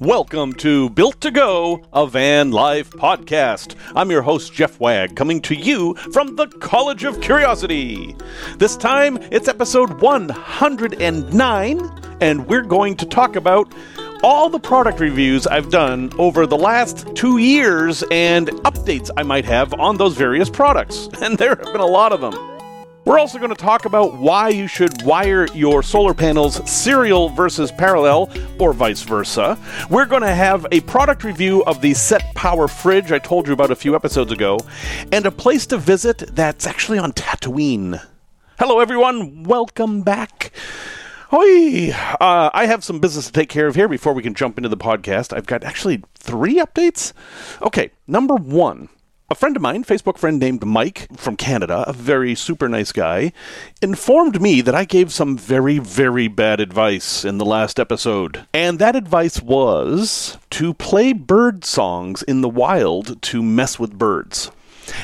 Welcome to Built to Go, a van life podcast. I'm your host, Jeff Wagg, coming to you from the College of Curiosity. This time, it's episode 109, and we're going to talk about all the product reviews I've done over the last two years and updates I might have on those various products. And there have been a lot of them. We're also going to talk about why you should wire your solar panels serial versus parallel, or vice versa. We're going to have a product review of the Set Power fridge I told you about a few episodes ago, and a place to visit that's actually on Tatooine. Hello, everyone. Welcome back. Hoi! Uh, I have some business to take care of here before we can jump into the podcast. I've got actually three updates. Okay, number one. A friend of mine, Facebook friend named Mike from Canada, a very super nice guy, informed me that I gave some very, very bad advice in the last episode. And that advice was to play bird songs in the wild to mess with birds.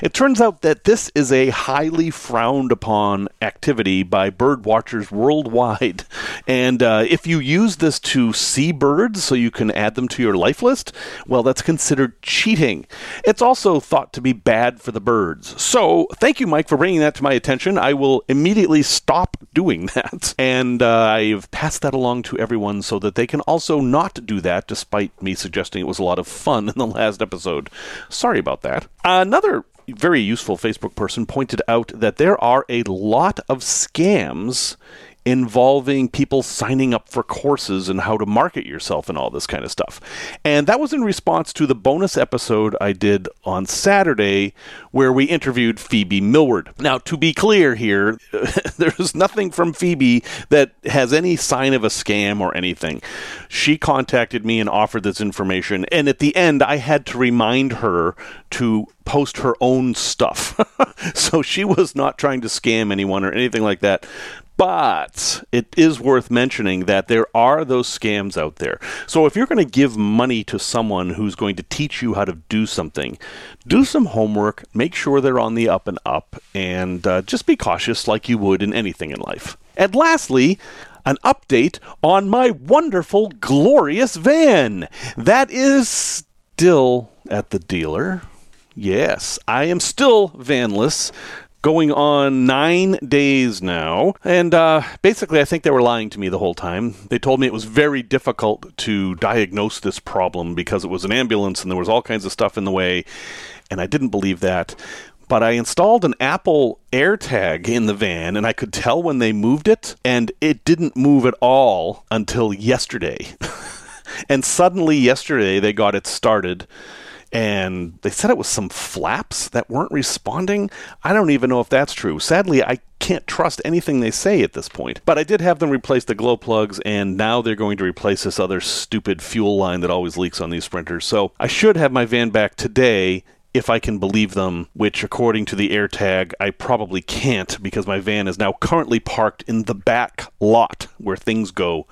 It turns out that this is a highly frowned upon activity by bird watchers worldwide. And uh, if you use this to see birds so you can add them to your life list, well, that's considered cheating. It's also thought to be bad for the birds. So thank you, Mike, for bringing that to my attention. I will immediately stop doing that. And uh, I've passed that along to everyone so that they can also not do that, despite me suggesting it was a lot of fun in the last episode. Sorry about that. Another very useful Facebook person pointed out that there are a lot of scams involving people signing up for courses and how to market yourself and all this kind of stuff. And that was in response to the bonus episode I did on Saturday where we interviewed Phoebe Millward. Now, to be clear here, there's nothing from Phoebe that has any sign of a scam or anything. She contacted me and offered this information, and at the end, I had to remind her to post her own stuff. so she was not trying to scam anyone or anything like that. But it is worth mentioning that there are those scams out there. So if you're going to give money to someone who's going to teach you how to do something, do some homework, make sure they're on the up and up, and uh, just be cautious like you would in anything in life. And lastly, an update on my wonderful, glorious van. That is still at the dealer. Yes, I am still vanless going on nine days now. And uh, basically, I think they were lying to me the whole time. They told me it was very difficult to diagnose this problem because it was an ambulance and there was all kinds of stuff in the way. And I didn't believe that. But I installed an Apple AirTag in the van and I could tell when they moved it, and it didn't move at all until yesterday. and suddenly, yesterday, they got it started and they said it was some flaps that weren't responding. I don't even know if that's true. Sadly, I can't trust anything they say at this point. But I did have them replace the glow plugs, and now they're going to replace this other stupid fuel line that always leaks on these sprinters. So I should have my van back today if I can believe them, which according to the AirTag, I probably can't because my van is now currently parked in the back lot where things go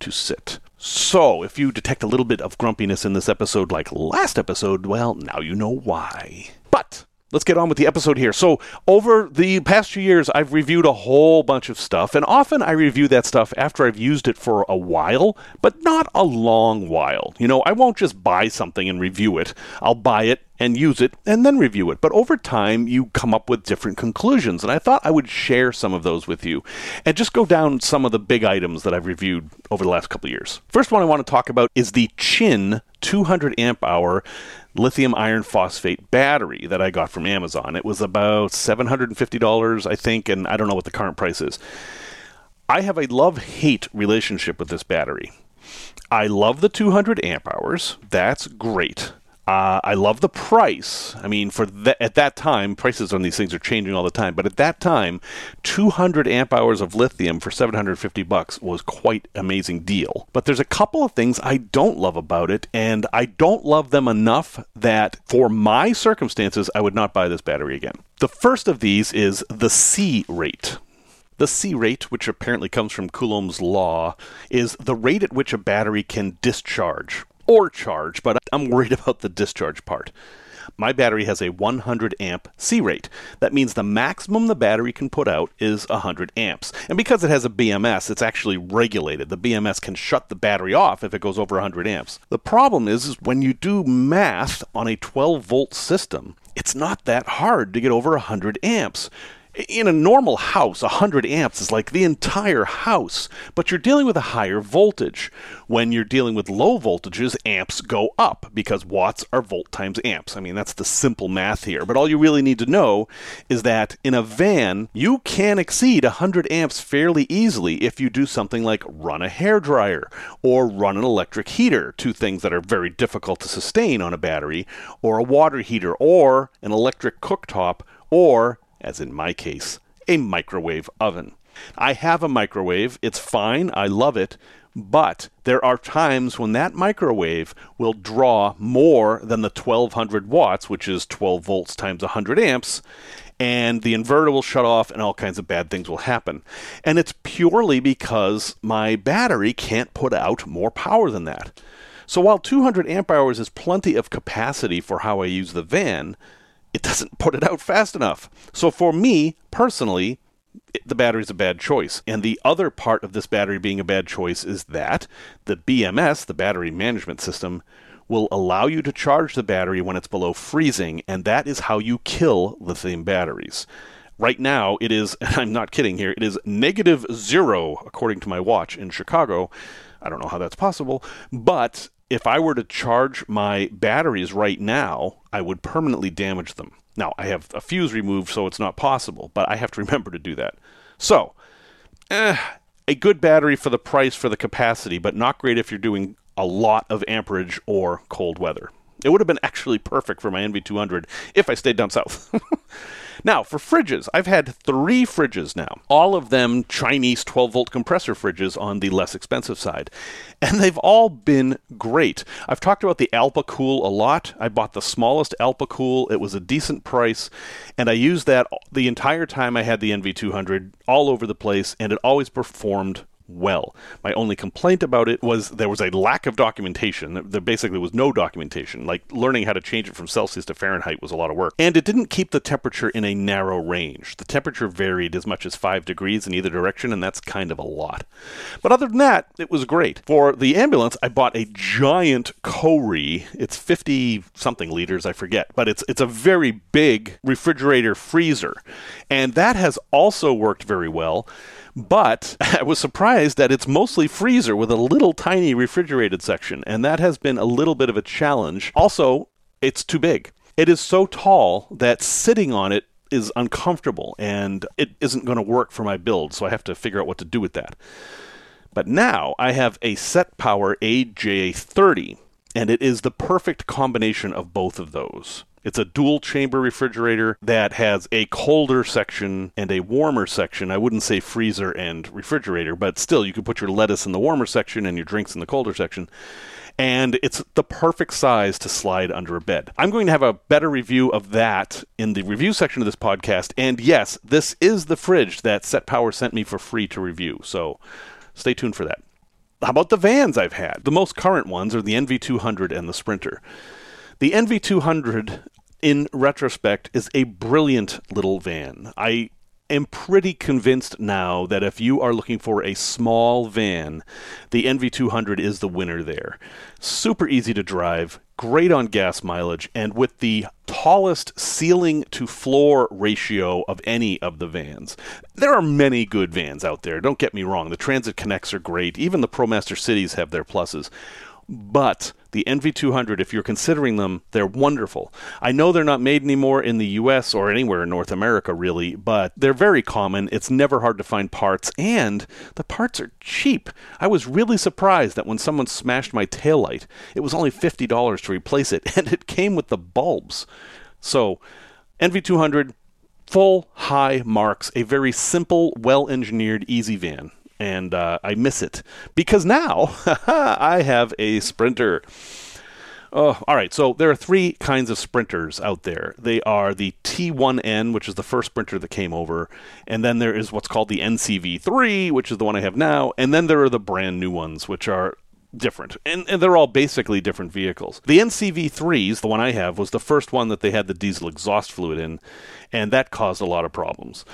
to sit. So, if you detect a little bit of grumpiness in this episode, like last episode, well, now you know why. But let's get on with the episode here. So, over the past few years, I've reviewed a whole bunch of stuff, and often I review that stuff after I've used it for a while, but not a long while. You know, I won't just buy something and review it. I'll buy it and use it and then review it. But over time, you come up with different conclusions, and I thought I would share some of those with you and just go down some of the big items that I've reviewed over the last couple of years. First one I want to talk about is the Chin 200 amp hour lithium iron phosphate battery that I got from Amazon. It was about $750, I think, and I don't know what the current price is. I have a love hate relationship with this battery. I love the 200 amp hours. That's great. Uh, I love the price. I mean, for at that time, prices on these things are changing all the time. But at that time, 200 amp hours of lithium for 750 bucks was quite amazing deal. But there's a couple of things I don't love about it, and I don't love them enough that for my circumstances, I would not buy this battery again. The first of these is the C rate. The C rate, which apparently comes from Coulomb's law, is the rate at which a battery can discharge or charge, but I'm worried about the discharge part. My battery has a 100 amp C rate. That means the maximum the battery can put out is 100 amps. And because it has a BMS, it's actually regulated. The BMS can shut the battery off if it goes over 100 amps. The problem is, is when you do math on a 12 volt system, it's not that hard to get over 100 amps in a normal house, 100 amps is like the entire house, but you're dealing with a higher voltage. When you're dealing with low voltages, amps go up because watts are volt times amps. I mean, that's the simple math here. But all you really need to know is that in a van, you can exceed 100 amps fairly easily if you do something like run a hair dryer or run an electric heater, two things that are very difficult to sustain on a battery, or a water heater, or an electric cooktop, or as in my case, a microwave oven. I have a microwave, it's fine, I love it, but there are times when that microwave will draw more than the 1200 watts, which is 12 volts times 100 amps, and the inverter will shut off and all kinds of bad things will happen. And it's purely because my battery can't put out more power than that. So while 200 amp hours is plenty of capacity for how I use the van, it doesn't put it out fast enough. So for me personally, it, the battery's a bad choice. And the other part of this battery being a bad choice is that the BMS, the battery management system, will allow you to charge the battery when it's below freezing, and that is how you kill lithium batteries. Right now, it is, and I'm not kidding here, it is negative zero, according to my watch in Chicago. I don't know how that's possible, but if I were to charge my batteries right now, I would permanently damage them. Now, I have a fuse removed, so it's not possible, but I have to remember to do that. So, eh, a good battery for the price for the capacity, but not great if you're doing a lot of amperage or cold weather. It would have been actually perfect for my NV200 if I stayed down south. Now, for fridges, I've had three fridges now, all of them Chinese 12 volt compressor fridges on the less expensive side. And they've all been great. I've talked about the Alpicool a lot. I bought the smallest Alpicool, it was a decent price, and I used that the entire time I had the NV200 all over the place, and it always performed well. My only complaint about it was there was a lack of documentation. There basically was no documentation. Like learning how to change it from Celsius to Fahrenheit was a lot of work. And it didn't keep the temperature in a narrow range. The temperature varied as much as 5 degrees in either direction, and that's kind of a lot. But other than that, it was great. For the ambulance, I bought a giant Kohree. It's 50 something liters, I forget, but it's it's a very big refrigerator freezer. And that has also worked very well. But I was surprised that it's mostly freezer with a little tiny refrigerated section, and that has been a little bit of a challenge. Also, it's too big. It is so tall that sitting on it is uncomfortable and it isn't going to work for my build, so I have to figure out what to do with that. But now I have a Set Power AJ30, and it is the perfect combination of both of those. It's a dual chamber refrigerator that has a colder section and a warmer section. I wouldn't say freezer and refrigerator, but still, you could put your lettuce in the warmer section and your drinks in the colder section. And it's the perfect size to slide under a bed. I'm going to have a better review of that in the review section of this podcast. And yes, this is the fridge that Set Power sent me for free to review. So stay tuned for that. How about the vans I've had? The most current ones are the NV200 and the Sprinter. The NV200 in retrospect, is a brilliant little van. I am pretty convinced now that if you are looking for a small van, the NV200 is the winner there. Super easy to drive, great on gas mileage, and with the tallest ceiling to floor ratio of any of the vans. There are many good vans out there, don't get me wrong. The Transit Connects are great, even the ProMaster Cities have their pluses. But the NV200, if you're considering them, they're wonderful. I know they're not made anymore in the US or anywhere in North America, really, but they're very common. It's never hard to find parts, and the parts are cheap. I was really surprised that when someone smashed my taillight, it was only $50 to replace it, and it came with the bulbs. So, NV200, full high marks, a very simple, well engineered, easy van and uh, I miss it because now I have a sprinter. Oh, all right. So there are three kinds of sprinters out there. They are the T1N, which is the first sprinter that came over, and then there is what's called the NCV3, which is the one I have now, and then there are the brand new ones, which are different. And, and, they're all basically different vehicles. The NCV3s, the one I have, was the first one that they had the diesel exhaust fluid in, and that caused a lot of problems.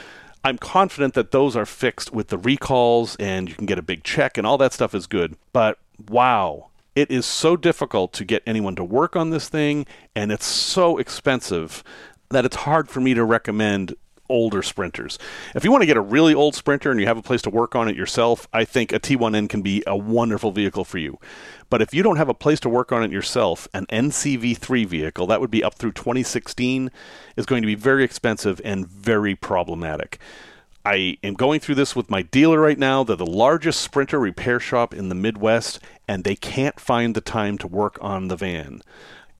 I'm confident that those are fixed with the recalls and you can get a big check and all that stuff is good. But wow, it is so difficult to get anyone to work on this thing and it's so expensive that it's hard for me to recommend older sprinters. If you want to get a really old sprinter and you have a place to work on it yourself, I think a T1N can be a wonderful vehicle for you. But if you don't have a place to work on it yourself, an NCV3 vehicle, that would be up through 2016, is going to be very expensive and very problematic. I am going through this with my dealer right now. They're the largest sprinter repair shop in the Midwest, and they can't find the time to work on the van.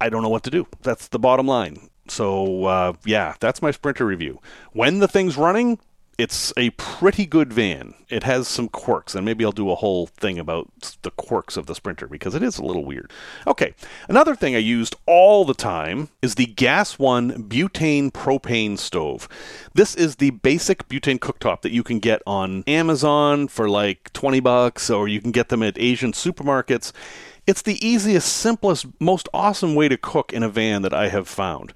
I don't know what to do. That's the bottom line. So, uh, yeah, that's my Sprinter review. When the thing's running, it's a pretty good van. It has some quirks, and maybe I'll do a whole thing about the quirks of the Sprinter because it is a little weird. Okay, another thing I used all the time is the Gas One butane propane stove. This is the basic butane cooktop that you can get on Amazon for like 20 bucks, or you can get them at Asian supermarkets. It's the easiest, simplest, most awesome way to cook in a van that I have found.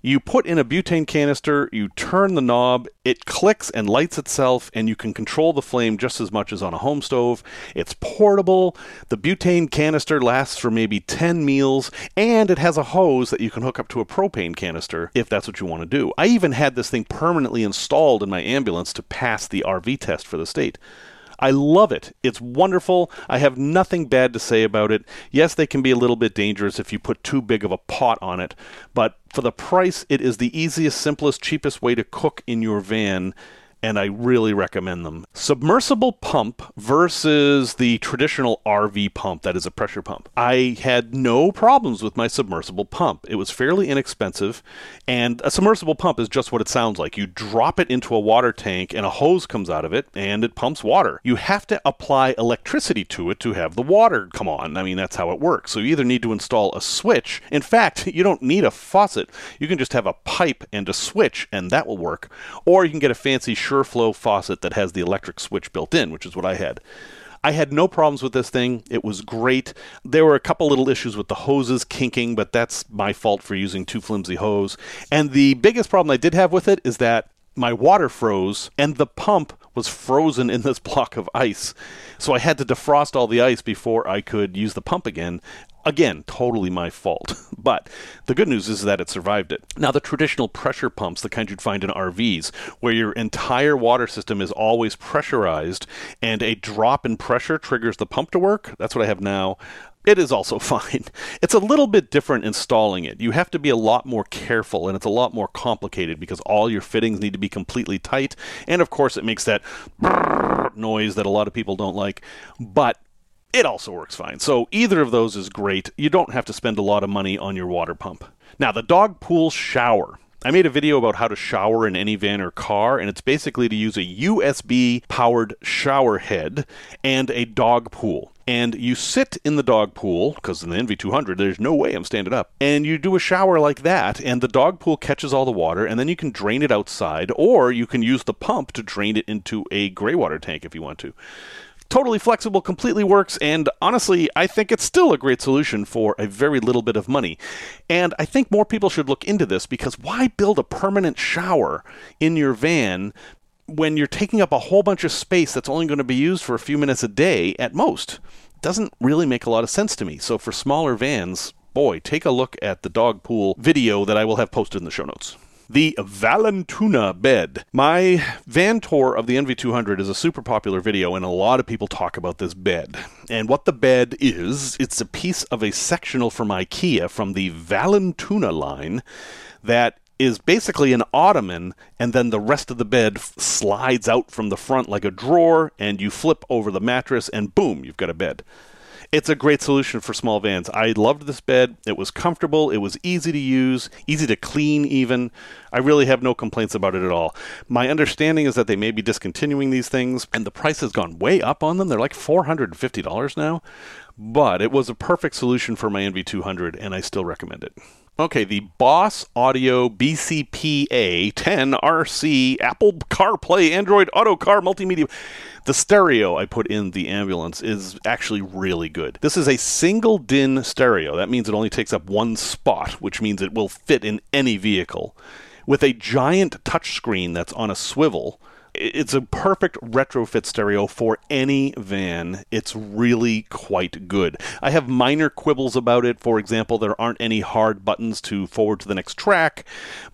You put in a butane canister, you turn the knob, it clicks and lights itself, and you can control the flame just as much as on a home stove. It's portable. The butane canister lasts for maybe 10 meals, and it has a hose that you can hook up to a propane canister if that's what you want to do. I even had this thing permanently installed in my ambulance to pass the RV test for the state. I love it. It's wonderful. I have nothing bad to say about it. Yes, they can be a little bit dangerous if you put too big of a pot on it, but for the price, it is the easiest, simplest, cheapest way to cook in your van and I really recommend them. Submersible pump versus the traditional RV pump that is a pressure pump. I had no problems with my submersible pump. It was fairly inexpensive, and a submersible pump is just what it sounds like. You drop it into a water tank, and a hose comes out of it, and it pumps water. You have to apply electricity to it to have the water come on. I mean, that's how it works. So you either need to install a switch. In fact, you don't need a faucet. You can just have a pipe and a switch, and that will work. Or you can get a fancy SHURflo faucet that has the electric switch built in, which is what I had. I had no problems with this thing. It was great. There were a couple little issues with the hoses kinking, but that's my fault for using too flimsy hose. And the biggest problem I did have with it is that my water froze and the pump was frozen in this block of ice. So I had to defrost all the ice before I could use the pump again. Again, totally my fault. But the good news is that it survived it. Now, the traditional pressure pumps, the kind you'd find in RVs, where your entire water system is always pressurized and a drop in pressure triggers the pump to work, that's what I have now. It is also fine. It's a little bit different installing it. You have to be a lot more careful and it's a lot more complicated because all your fittings need to be completely tight. And of course, it makes that noise that a lot of people don't like. But it also works fine. So either of those is great. You don't have to spend a lot of money on your water pump. Now, the dog pool shower. I made a video about how to shower in any van or car, and it's basically to use a USB powered shower head and a dog pool. And you sit in the dog pool, because in the NV200, there's no way I'm standing up. And you do a shower like that, and the dog pool catches all the water, and then you can drain it outside, or you can use the pump to drain it into a gray water tank if you want to totally flexible, completely works, and honestly, I think it's still a great solution for a very little bit of money. And I think more people should look into this because why build a permanent shower in your van when you're taking up a whole bunch of space that's only going to be used for a few minutes a day at most? Doesn't really make a lot of sense to me. So for smaller vans, boy, take a look at the dog pool video that I will have posted in the show notes the Vallentuna bed. My van tour of the NV200 is a super popular video, and a lot of people talk about this bed. And what the bed is, it's a piece of a sectional from IKEA from the Vallentuna line that is basically an ottoman, and then the rest of the bed slides out from the front like a drawer, and you flip over the mattress, and boom, you've got a bed. It's a great solution for small vans. I loved this bed. It was comfortable. It was easy to use, easy to clean, even. I really have no complaints about it at all. My understanding is that they may be discontinuing these things, and the price has gone way up on them. They're like $450 now. But it was a perfect solution for my NV200, and I still recommend it. Okay, the Boss Audio BCPA 10 RC Apple CarPlay Android Auto Car Multimedia. The stereo I put in the ambulance is actually really good. This is a single DIN stereo. That means it only takes up one spot, which means it will fit in any vehicle. With a giant touchscreen that's on a swivel, it's a perfect retrofit stereo for any van. It's really quite good. I have minor quibbles about it. For example, there aren't any hard buttons to forward to the next track,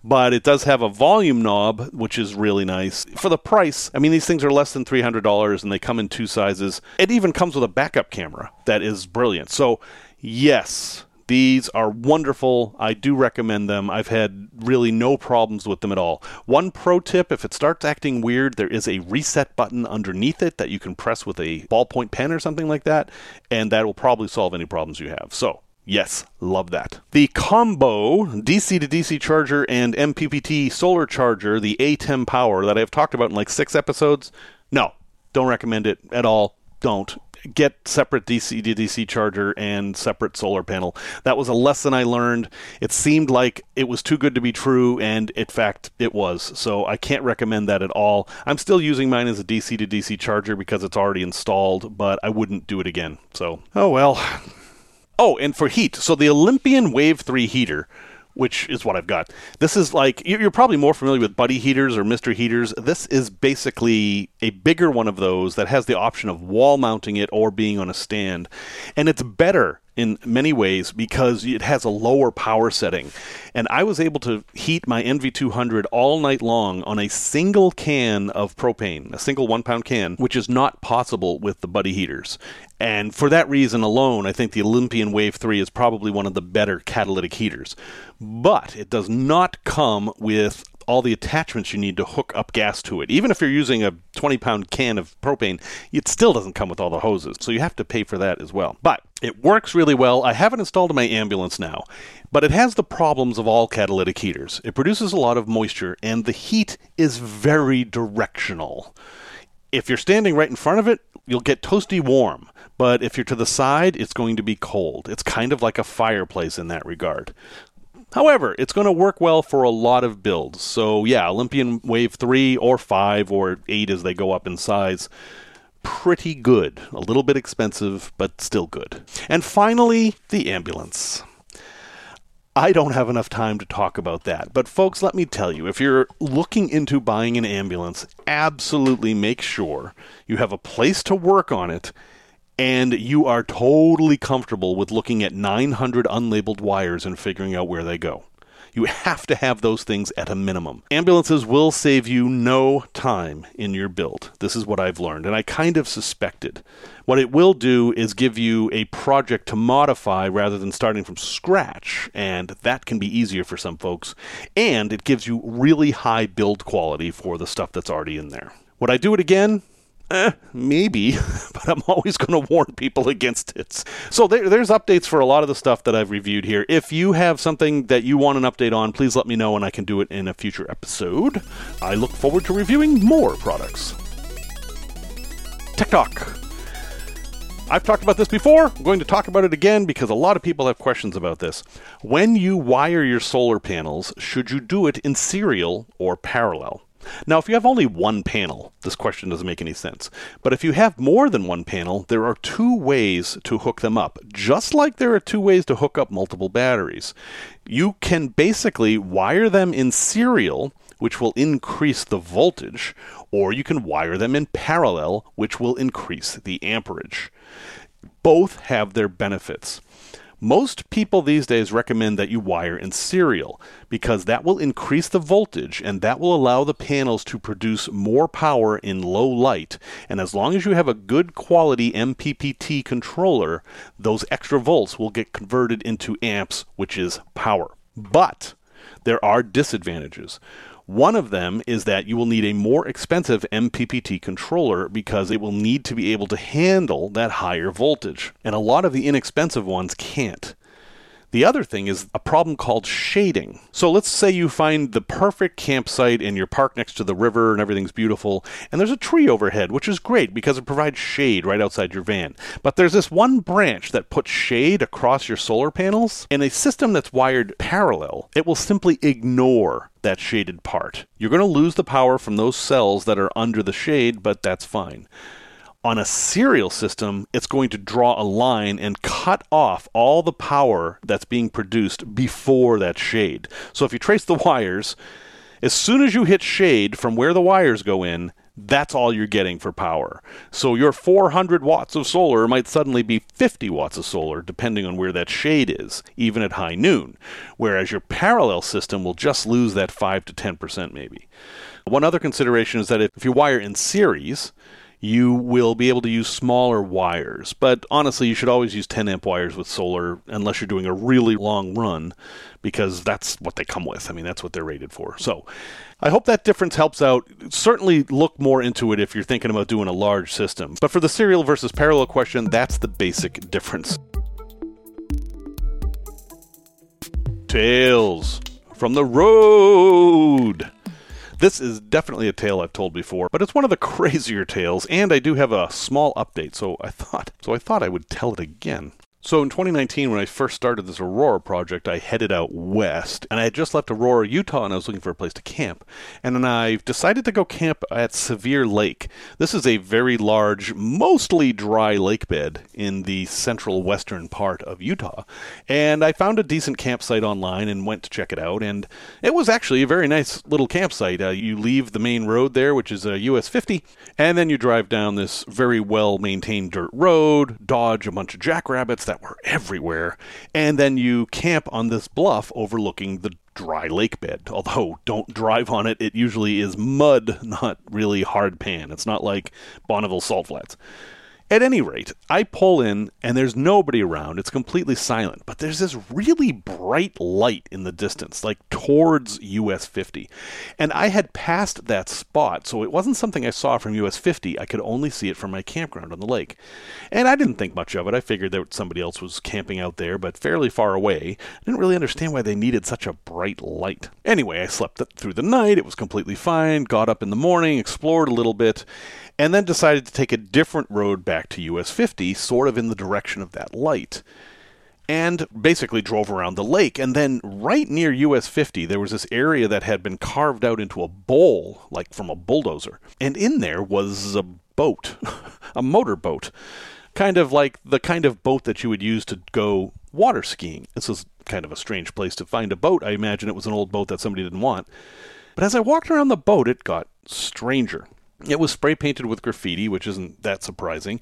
but it does have a volume knob, which is really nice. For the price, I mean, these things are less than $300 and they come in two sizes. It even comes with a backup camera that is brilliant. So, yes, these are wonderful. I do recommend them. I've had really no problems with them at all. One pro tip if it starts acting weird, there is a reset button underneath it that you can press with a ballpoint pen or something like that, and that will probably solve any problems you have. So, Yes, love that. The combo DC to DC charger and MPPT solar charger, the ATEM power that I've talked about in like six episodes, no, don't recommend it at all. Don't get separate DC to DC charger and separate solar panel. That was a lesson I learned. It seemed like it was too good to be true, and in fact, it was. So I can't recommend that at all. I'm still using mine as a DC to DC charger because it's already installed, but I wouldn't do it again. So, oh well. Oh, and for heat, so the Olympian Wave 3 heater which is what I've got. This is like you're probably more familiar with buddy heaters or Mister heaters. This is basically a bigger one of those that has the option of wall mounting it or being on a stand, and it's better in many ways because it has a lower power setting. And I was able to heat my NV200 all night long on a single can of propane, a single one pound can, which is not possible with the Buddy heaters. And for that reason alone, I think the Olympian Wave 3 is probably one of the better catalytic heaters. But it does not come with all the attachments you need to hook up gas to it. Even if you're using a 20 pound can of propane, it still doesn't come with all the hoses. So you have to pay for that as well. But it works really well. I have it installed in my ambulance now, but it has the problems of all catalytic heaters. It produces a lot of moisture, and the heat is very directional. If you're standing right in front of it, you'll get toasty warm. But if you're to the side, it's going to be cold. It's kind of like a fireplace in that regard. However, it's going to work well for a lot of builds. So, yeah, Olympian Wave 3 or 5 or 8 as they go up in size. Pretty good. A little bit expensive, but still good. And finally, the ambulance. I don't have enough time to talk about that. But, folks, let me tell you if you're looking into buying an ambulance, absolutely make sure you have a place to work on it and you are totally comfortable with looking at 900 unlabeled wires and figuring out where they go. You have to have those things at a minimum. Ambulances will save you no time in your build. This is what I've learned, and I kind of suspected. What it will do is give you a project to modify rather than starting from scratch, and that can be easier for some folks. And it gives you really high build quality for the stuff that's already in there. Would I do it again? Eh, maybe, but I'm always going to warn people against it. So there, there's updates for a lot of the stuff that I've reviewed here. If you have something that you want an update on, please let me know and I can do it in a future episode. I look forward to reviewing more products. Talk. I've talked about this before. I'm going to talk about it again because a lot of people have questions about this. When you wire your solar panels, should you do it in serial or parallel? Now, if you have only one panel, this question doesn't make any sense. But if you have more than one panel, there are two ways to hook them up, just like there are two ways to hook up multiple batteries. You can basically wire them in serial, which will increase the voltage, or you can wire them in parallel, which will increase the amperage. Both have their benefits. Most people these days recommend that you wire in serial because that will increase the voltage and that will allow the panels to produce more power in low light. And as long as you have a good quality MPPT controller, those extra volts will get converted into amps, which is power. But there are disadvantages. One of them is that you will need a more expensive MPPT controller because it will need to be able to handle that higher voltage. And a lot of the inexpensive ones can't. The other thing is a problem called shading. So let's say you find the perfect campsite and you're next to the river and everything's beautiful, and there's a tree overhead, which is great because it provides shade right outside your van. But there's this one branch that puts shade across your solar panels. In a system that's wired parallel, it will simply ignore that shaded part. You're going to lose the power from those cells that are under the shade, but that's fine. On a serial system, it's going to draw a line and cut off all the power that's being produced before that shade. So if you trace the wires, as soon as you hit shade from where the wires go in, that's all you're getting for power. So your 400 watts of solar might suddenly be 50 watts of solar, depending on where that shade is, even at high noon. Whereas your parallel system will just lose that 5 to 10% maybe. One other consideration is that if you wire in series, you will be able to use smaller wires. But honestly, you should always use 10 amp wires with solar unless you're doing a really long run because that's what they come with. I mean, that's what they're rated for. So I hope that difference helps out. Certainly look more into it if you're thinking about doing a large system. But for the serial versus parallel question, that's the basic difference. Tales from the road. This is definitely a tale I've told before, but it's one of the crazier tales, and I do have a small update, so I thought so I thought I would tell it again. So in 2019, when I first started this Aurora project, I headed out west, and I had just left Aurora, Utah, and I was looking for a place to camp. And then I decided to go camp at Sevier Lake. This is a very large, mostly dry lake bed in the central western part of Utah. And I found a decent campsite online and went to check it out, and it was actually a very nice little campsite. Uh, you leave the main road there, which is a US 50, and then you drive down this very well maintained dirt road, dodge a bunch of jackrabbits that were everywhere. And then you camp on this bluff overlooking the dry lake bed. Although, don't drive on it. It usually is mud, not really hard pan. It's not like Bonneville Salt Flats. At any rate, I pull in and there's nobody around. It's completely silent, but there's this really bright light in the distance, like towards US 50. And I had passed that spot, so it wasn't something I saw from US 50. I could only see it from my campground on the lake. And I didn't think much of it. I figured that somebody else was camping out there, but fairly far away. I didn't really understand why they needed such a bright light. Anyway, I slept through the night. It was completely fine. Got up in the morning, explored a little bit and then decided to take a different road back to US 50, sort of in the direction of that light. And basically drove around the lake. And then, right near US 50, there was this area that had been carved out into a bowl, like from a bulldozer. And in there was a boat, a motorboat, kind of like the kind of boat that you would use to go water skiing. This is kind of a strange place to find a boat. I imagine it was an old boat that somebody didn't want. But as I walked around the boat, it got stranger. It was spray painted with graffiti, which isn't that surprising,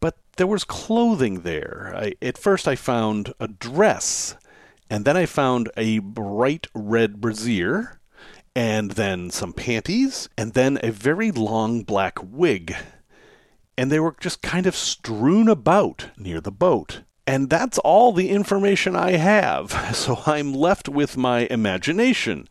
but there was clothing there. I, at first, I found a dress, and then I found a bright red brassiere, and then some panties, and then a very long black wig. And they were just kind of strewn about near the boat. And that's all the information I have, so I'm left with my imagination.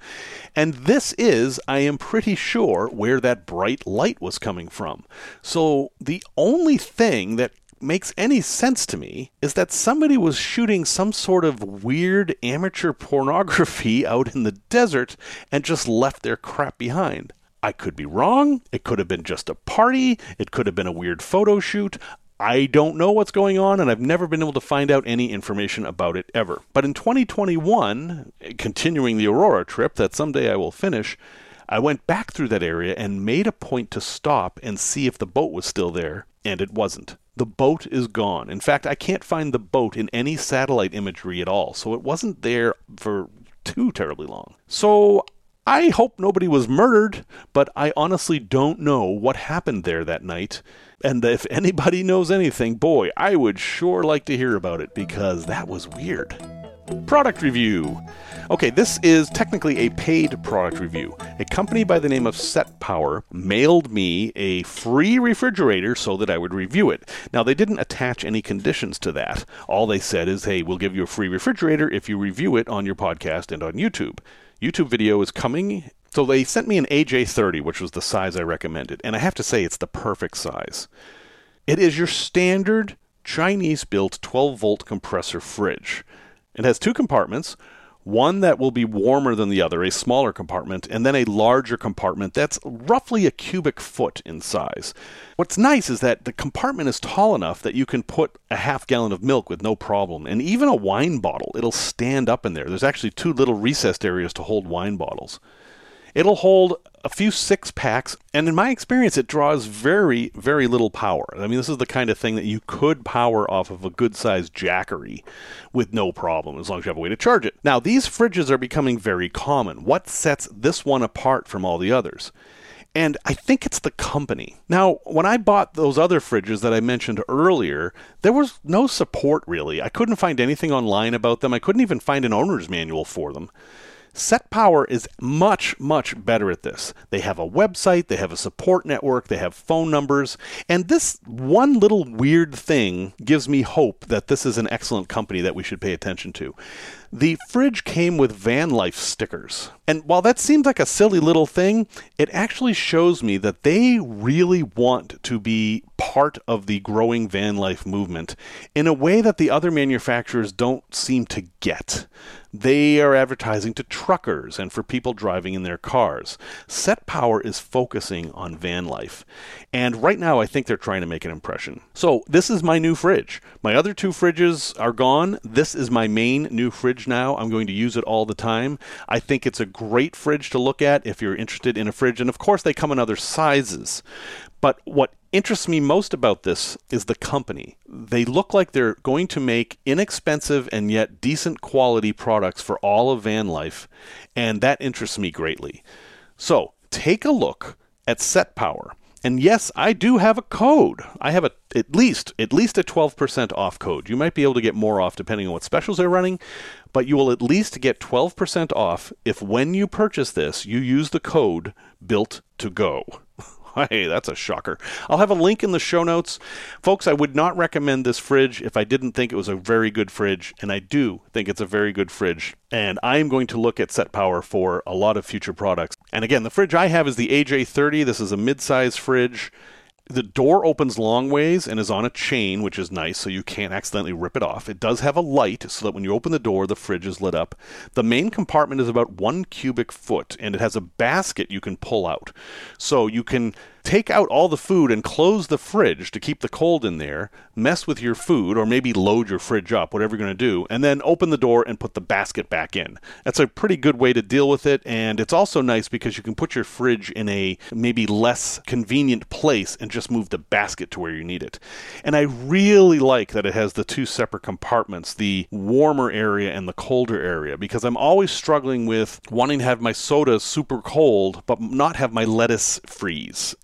And this is, I am pretty sure, where that bright light was coming from. So the only thing that makes any sense to me is that somebody was shooting some sort of weird amateur pornography out in the desert and just left their crap behind. I could be wrong. It could have been just a party. It could have been a weird photo shoot. I don't know what's going on, and I've never been able to find out any information about it ever. But in 2021, continuing the Aurora trip that someday I will finish, I went back through that area and made a point to stop and see if the boat was still there, and it wasn't. The boat is gone. In fact, I can't find the boat in any satellite imagery at all, so it wasn't there for too terribly long. So I hope nobody was murdered, but I honestly don't know what happened there that night. And if anybody knows anything, boy, I would sure like to hear about it because that was weird. Product review. Okay, this is technically a paid product review. A company by the name of Set Power mailed me a free refrigerator so that I would review it. Now, they didn't attach any conditions to that. All they said is, hey, we'll give you a free refrigerator if you review it on your podcast and on YouTube. YouTube video is coming so they sent me an AJ30, which was the size I recommended, and I have to say it's the perfect size. It is your standard Chinese built 12 volt compressor fridge. It has two compartments one that will be warmer than the other, a smaller compartment, and then a larger compartment that's roughly a cubic foot in size. What's nice is that the compartment is tall enough that you can put a half gallon of milk with no problem, and even a wine bottle, it'll stand up in there. There's actually two little recessed areas to hold wine bottles. It'll hold a few six packs, and in my experience, it draws very, very little power. I mean, this is the kind of thing that you could power off of a good sized Jackery with no problem, as long as you have a way to charge it. Now, these fridges are becoming very common. What sets this one apart from all the others? And I think it's the company. Now, when I bought those other fridges that I mentioned earlier, there was no support really. I couldn't find anything online about them. I couldn't even find an owner's manual for them. Set Power is much, much better at this. They have a website, they have a support network, they have phone numbers, and this one little weird thing gives me hope that this is an excellent company that we should pay attention to. The fridge came with van life stickers. And while that seems like a silly little thing, it actually shows me that they really want to be part of the growing van life movement in a way that the other manufacturers don't seem to get. They are advertising to truckers and for people driving in their cars. Set Power is focusing on van life. And right now, I think they're trying to make an impression. So, this is my new fridge. My other two fridges are gone. This is my main new fridge now. I'm going to use it all the time. I think it's a great fridge to look at if you're interested in a fridge. And of course, they come in other sizes. But what interests me most about this is the company. They look like they're going to make inexpensive and yet decent quality products for all of van life, and that interests me greatly. So, take a look at Set Power. And yes, I do have a code. I have a at least at least a 12% off code. You might be able to get more off depending on what specials they're running, but you will at least get 12% off if when you purchase this, you use the code built to go. Hey, that's a shocker. I'll have a link in the show notes. Folks, I would not recommend this fridge if I didn't think it was a very good fridge, and I do think it's a very good fridge. And I am going to look at Set Power for a lot of future products. And again, the fridge I have is the AJ30. This is a mid size fridge. The door opens long ways and is on a chain, which is nice, so you can't accidentally rip it off. It does have a light so that when you open the door, the fridge is lit up. The main compartment is about one cubic foot, and it has a basket you can pull out. So you can take out all the food and close the fridge to keep the cold in there, mess with your food, or maybe load your fridge up, whatever you're going to do, and then open the door and put the basket back in. That's a pretty good way to deal with it, and it's also nice because you can put your fridge in a maybe less convenient place and just move the basket to where you need it. And I really like that it has the two separate compartments, the warmer area and the colder area, because I'm always struggling with wanting to have my soda super cold, but not have my lettuce freeze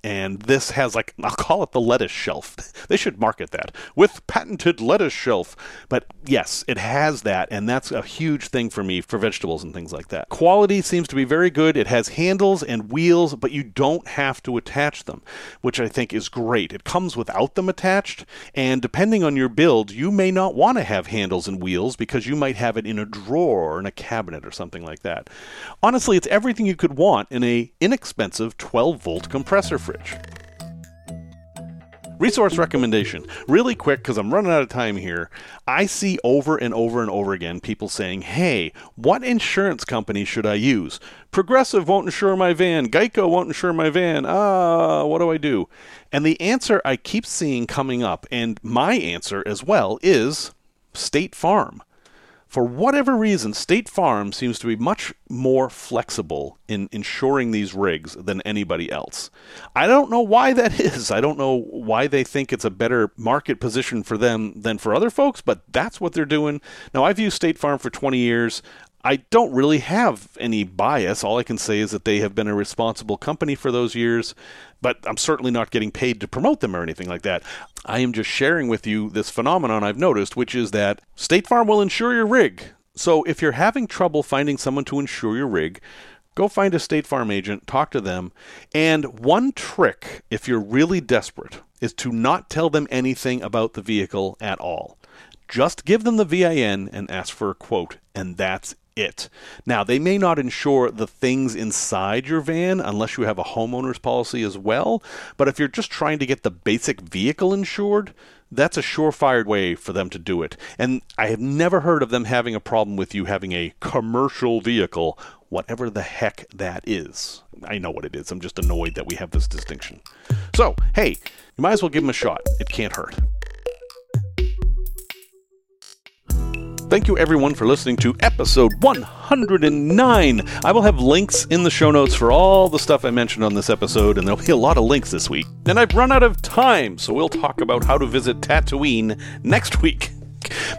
this has like I'll call it the lettuce shelf. they should market that with patented lettuce shelf. But yes, it has that, and that's a huge thing for me for vegetables and things like that. Quality seems to be very good. It has handles and wheels, but you don't have to attach them, which I think is great. It comes without them attached, and depending on your build, you may not want to have handles and wheels because you might have it in a drawer or in a cabinet or something like that. Honestly, it's everything you could want in a inexpensive 12 volt compressor fridge. Resource recommendation. Really quick, because I'm running out of time here. I see over and over and over again people saying, hey, what insurance company should I use? Progressive won't insure my van. Geico won't insure my van. Ah, what do I do? And the answer I keep seeing coming up, and my answer as well, is State Farm for whatever reason, State Farm seems to be much more flexible in insuring these rigs than anybody else. I don't know why that is. I don't know why they think it's a better market position for them than for other folks, but that's what they're doing. Now, I've used State Farm for 20 years. I don't really have any bias. All I can say is that they have been a responsible company for those years, but I'm certainly not getting paid to promote them or anything like that. I am just sharing with you this phenomenon I've noticed, which is that State Farm will insure your rig. So if you're having trouble finding someone to insure your rig, go find a State Farm agent, talk to them. And one trick, if you're really desperate, is to not tell them anything about the vehicle at all. Just give them the VIN and ask for a quote, and that's it. Now, they may not insure the things inside your van unless you have a homeowner's policy as well, but if you're just trying to get the basic vehicle insured, that's a surefire way for them to do it. And I have never heard of them having a problem with you having a commercial vehicle, whatever the heck that is. I know what it is. I'm just annoyed that we have this distinction. So, hey, you might as well give them a shot. It can't hurt. Thank you everyone for listening to episode 109. I will have links in the show notes for all the stuff I mentioned on this episode, and there'll be a lot of links this week. And I've run out of time, so we'll talk about how to visit Tatooine next week.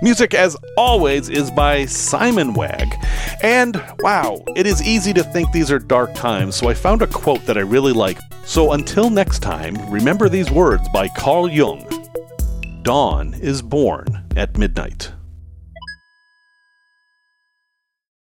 Music, as always, is by Simon Wagg. And wow, it is easy to think these are dark times, so I found a quote that I really like. So until next time, remember these words by Carl Jung Dawn is born at midnight.